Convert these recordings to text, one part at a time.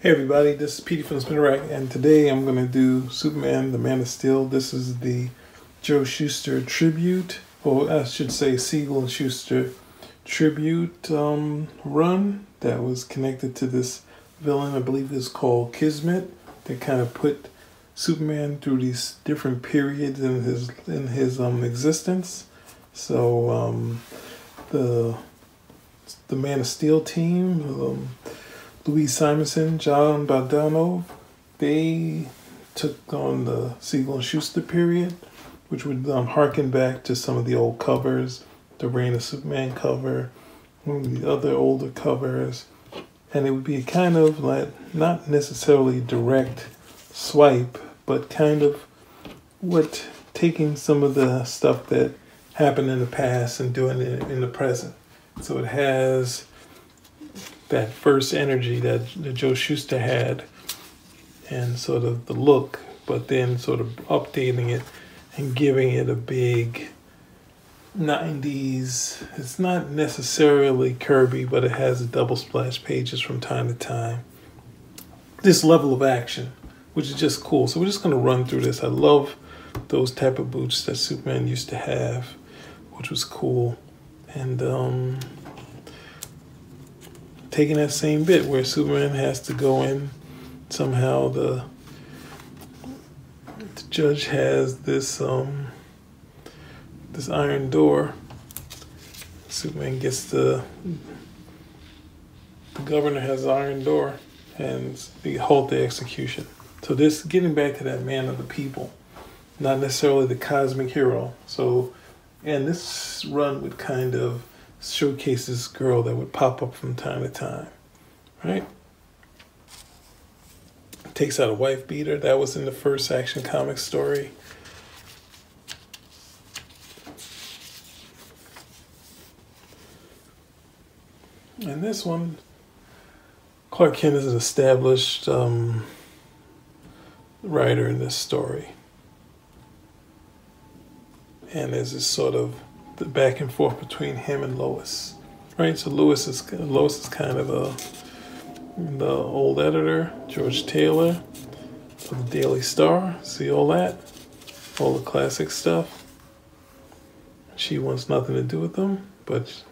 Hey everybody, this is Petey from Spinner Rack, and today I'm going to do Superman, the Man of Steel. This is the Joe Shuster tribute, or I should say Siegel and Shuster tribute um, run that was connected to this villain, I believe it's called Kismet, that kind of put Superman through these different periods in his in his um, existence. So um, the the Man of Steel team. Louise Simonson, John Bogdanove, they took on the Siegel and Shuster period, which would um, harken back to some of the old covers, the Reign of Superman cover, one of the other older covers, and it would be kind of like not necessarily direct swipe, but kind of what taking some of the stuff that happened in the past and doing it in the present. So it has that first energy that, that Joe Shuster had and sort of the look, but then sort of updating it and giving it a big 90s. It's not necessarily Kirby, but it has double splash pages from time to time. This level of action, which is just cool. So we're just going to run through this. I love those type of boots that Superman used to have, which was cool. And um, taking that same bit where Superman has to go in somehow the, the judge has this um this iron door. Superman gets the the governor has the iron door and they halt the execution. So this getting back to that man of the people not necessarily the cosmic hero. So and this run would kind of showcase this girl that would pop up from time to time, right? Takes out a wife beater. That was in the first Action comic story. And this one, Clark Kent is an established um, writer in this story. And there's this sort of the back and forth between him and Lois. Right, so Lois is Lois is kind of a the old editor, George Taylor of the Daily Star. See all that? All the classic stuff. She wants nothing to do with them, but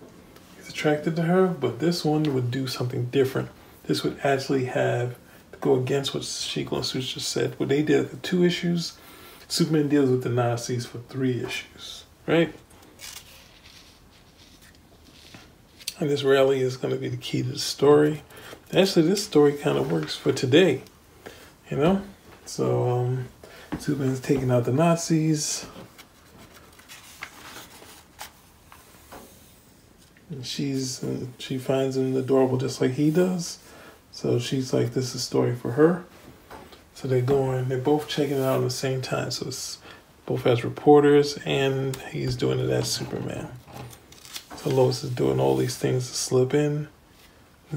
he's attracted to her. But this one would do something different. This would actually have to go against what Siegel and Shuster just said. What they did the two issues, Superman deals with the Nazis for three issues, right? And this rally is going to be the key to the story. Actually, this story kind of works for today, you know? So, um, Superman's taking out the Nazis. And she's, uh, she finds him adorable just like he does. So she's like, this is a story for her. So they're going, they're both checking it out at the same time. So it's both as reporters and he's doing it as Superman. Lois is doing all these things to slip in.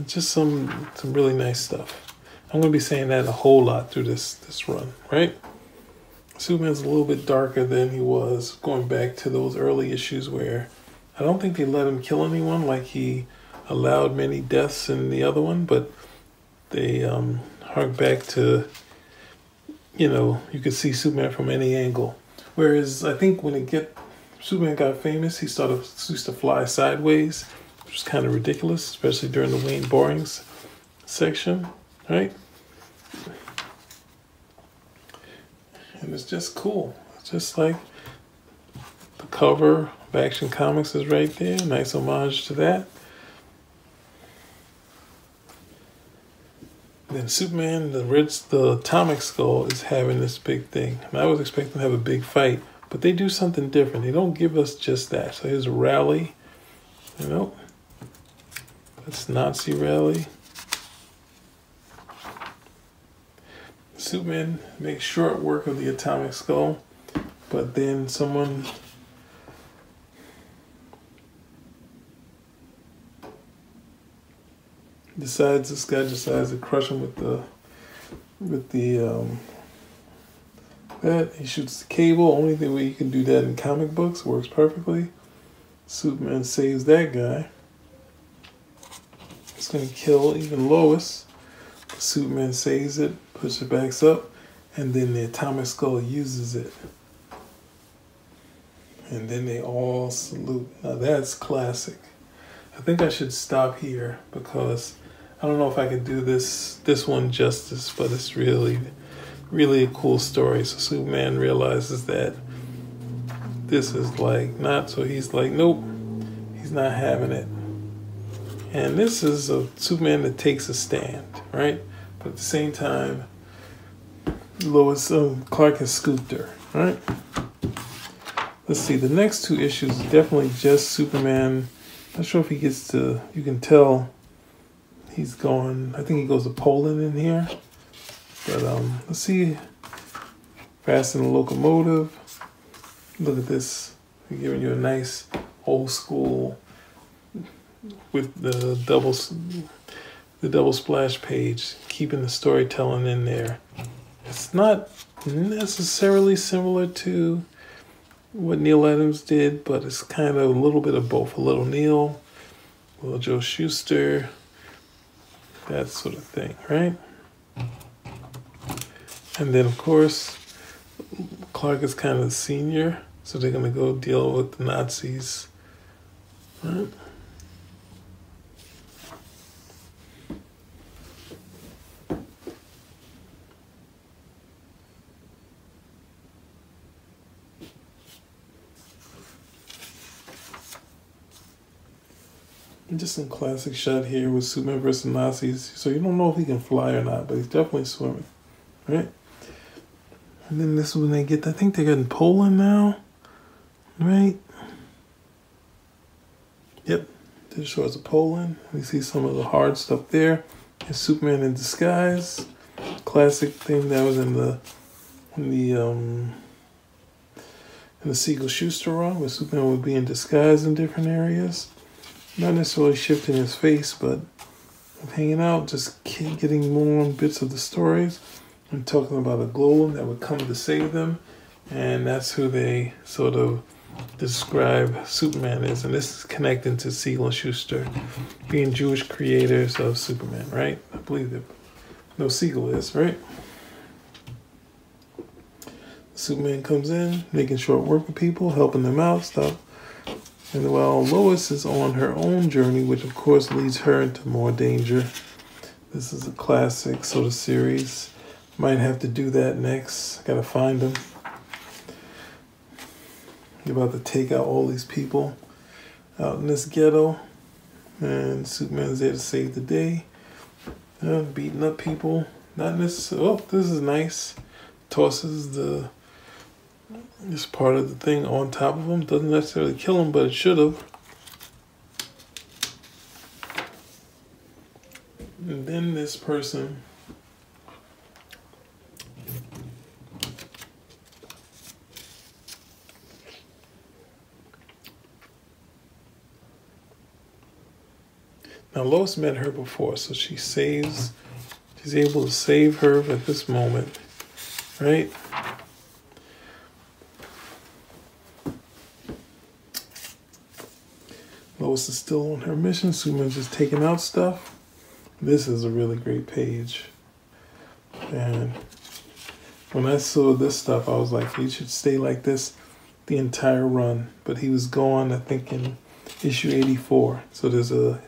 just some some really nice stuff. I'm gonna be saying that a whole lot through this this run, right? Superman's a little bit darker than he was going back to those early issues where I don't think they let him kill anyone like he allowed many deaths in the other one, but they um, hark back to, you know, you could see Superman from any angle. Whereas I think when it get Superman got famous, he started used to fly sideways, which was kind of ridiculous, especially during the Wayne Boring's section, right? And it's just cool. It's just like the cover of Action Comics is right there. Nice homage to that. then Superman, the Red, the Atomic Skull, is having this big thing. And I was expecting to have a big fight but they do something different. They don't give us just that. So here's rally. You know, that's Nazi rally. Superman makes short work of the atomic skull, but then someone decides this guy decides to crush him with the with the um, that. He shoots the cable. Only thing way you can do that in comic books works perfectly. Superman saves that guy. It's gonna kill even Lois. Superman saves it, puts it back up, and then the Atomic Skull uses it. And then they all salute. Now that's classic. I think I should stop here because I don't know if I can do this this one justice, but it's really really cool story. So Superman realizes that this is like not so he's like nope he's not having it. And this is a superman that takes a stand right? But at the same time lois um, clark has scooped her right? Let's see the next two issues is definitely just superman. Not sure if he gets to you can tell he's going i think he goes to poland in here but um let's see fast in the locomotive Look at this. We're giving you a nice old school with the double the double splash page, keeping the storytelling in there. It's not necessarily similar to what Neal Adams did, but it's kind of a little bit of both. A little Neal, a little Joe Shuster, that sort of thing, right? And then, of course, Clark is kind of senior. So they're going to go deal with the Nazis. Right? Just some classic shot here with Superman versus Nazis. So you don't know if he can fly or not, but he's definitely swimming. Right? And then this is when they get, I think they're in Poland now. Right. Yep. This shows a Poland. We see some of the hard stuff there. And Superman in disguise. Classic thing that was in the in the um in the Siegel Shuster run where Superman would be in disguise in different areas. Not necessarily shifting his face, but hanging out, just getting more bits of the stories and talking about a golem that would come to save them. And that's who they sort of describe Superman is, and this is connecting to Siegel and Shuster being Jewish creators of Superman, right? I believe that no Siegel is, right? Superman comes in, making short work with people, helping them out, stuff. And while Lois is on her own journey, which of course leads her into more danger. This is a classic sort of series. Might have to do that next. Gotta find them. You're about to take out all these people out in this ghetto. And Superman's there to save the day. Uh, beating up people. Not necessarily. Oh, this is nice. Tosses the this part of the thing on top of him. Doesn't necessarily kill him, but it should have. And then this person Now Lois met her before, so she saves, she's able to save her at this moment, right? Lois is still on her mission. Superman's just taking out stuff. This is a really great page. And when I saw this stuff, I was like, he should stay like this the entire run. But he was gone, I think, in issue 84. So there's a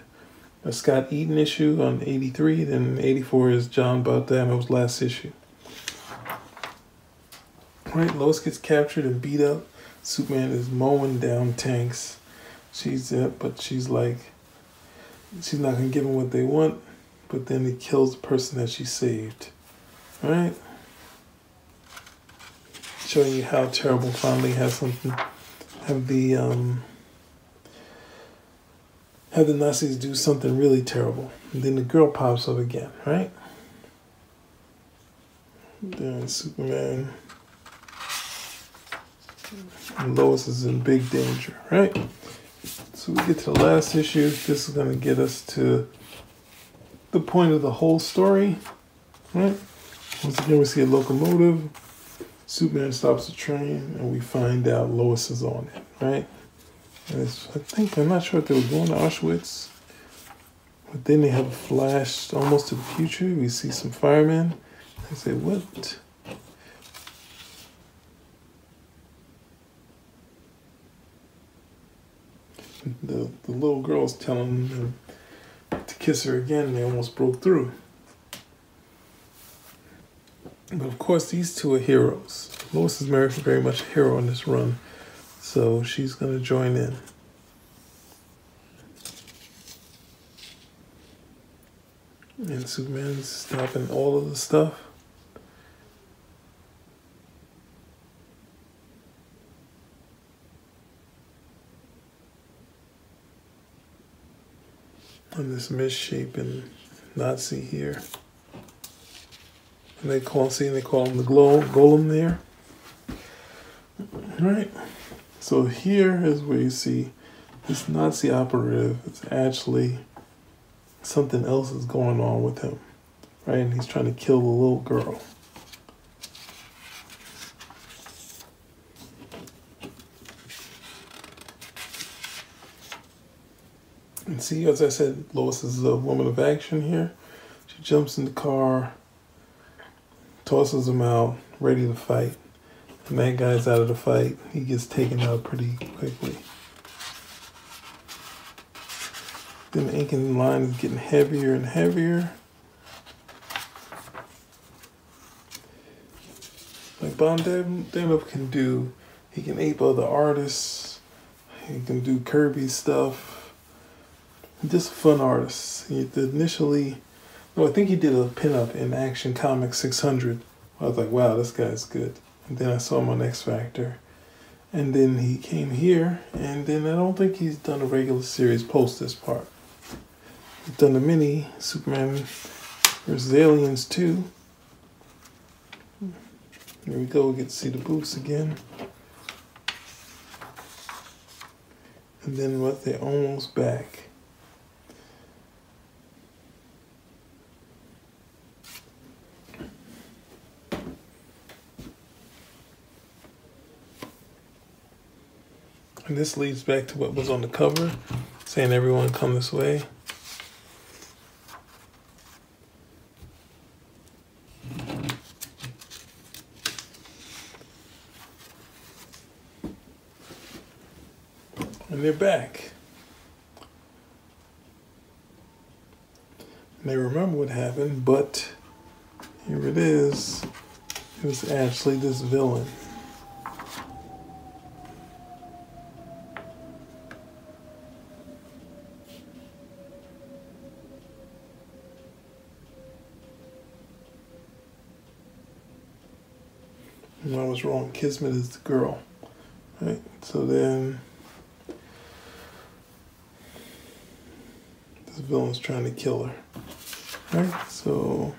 a Scott Eaton issue on 83, then 84 is John Baldano's last issue. Right, Lois gets captured and beat up. Superman is mowing down tanks. She's uh, but she's like, she's not gonna give them what they want. But then he kills the person that she saved. Right? Showing you how terrible finally has something. Have the um, have the Nazis do something really terrible. And then the girl pops up again, right? Then Superman. And Lois is in big danger, right? So we get to the last issue. This is going to get us to the point of the whole story, right? Once again, we see a locomotive. Superman stops the train, and we find out Lois is on it, right? I think I'm not sure if they were going to Auschwitz, but then they have a flash almost to the future. We see some firemen. They say, what? The, the little girl's telling them to kiss her again. and They almost broke through. But of course, these two are heroes. Lois is very much a hero in this run, so she's going to join in. And Superman's stopping all of the stuff. And this misshapen Nazi here. And they call see they call him the glow golem there. Right. So here is where you see this Nazi operative is actually something else is going on with him, right? And he's trying to kill the little girl. And see, as I said, Lois is a woman of action here. She jumps in the car, tosses him out, ready to fight. And that guy's out of the fight. He gets taken out pretty quickly. Then the inking line is getting heavier and heavier. Like Bogdanove can do, he can ape other artists. He can do Kirby stuff. Just fun artists. He initially, no, I think he did a pinup in Action Comics 600. I was like, wow, this guy's good. And then I saw him on X Factor. And then he came here, and then I don't think he's done a regular series post this part. We've done the mini Superman versus Aliens 2. Here we go, we get to see the boots again. And then what they're almost back. And this leads back to what was on the cover, saying everyone come this way. and they're back. And they remember what happened, but here it is. It was actually this villain. I was wrong. Kismet is the girl. Right? So then This villain's trying to kill her. Right? So.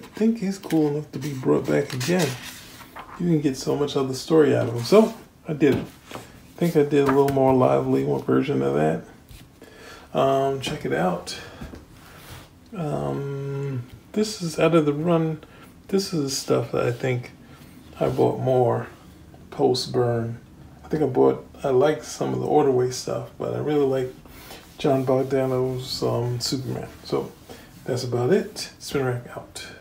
I think he's cool enough to be brought back again. You can get so much other story out of him. So, I did it. I think I did a little more lively version of that. Um, check it out. Um, this is out of the run. This is stuff that I think I bought more post burn. I think I bought, I like some of the Ordway stuff, but I really like John Bogdanove's um, Superman. So that's about it. Spin rack out.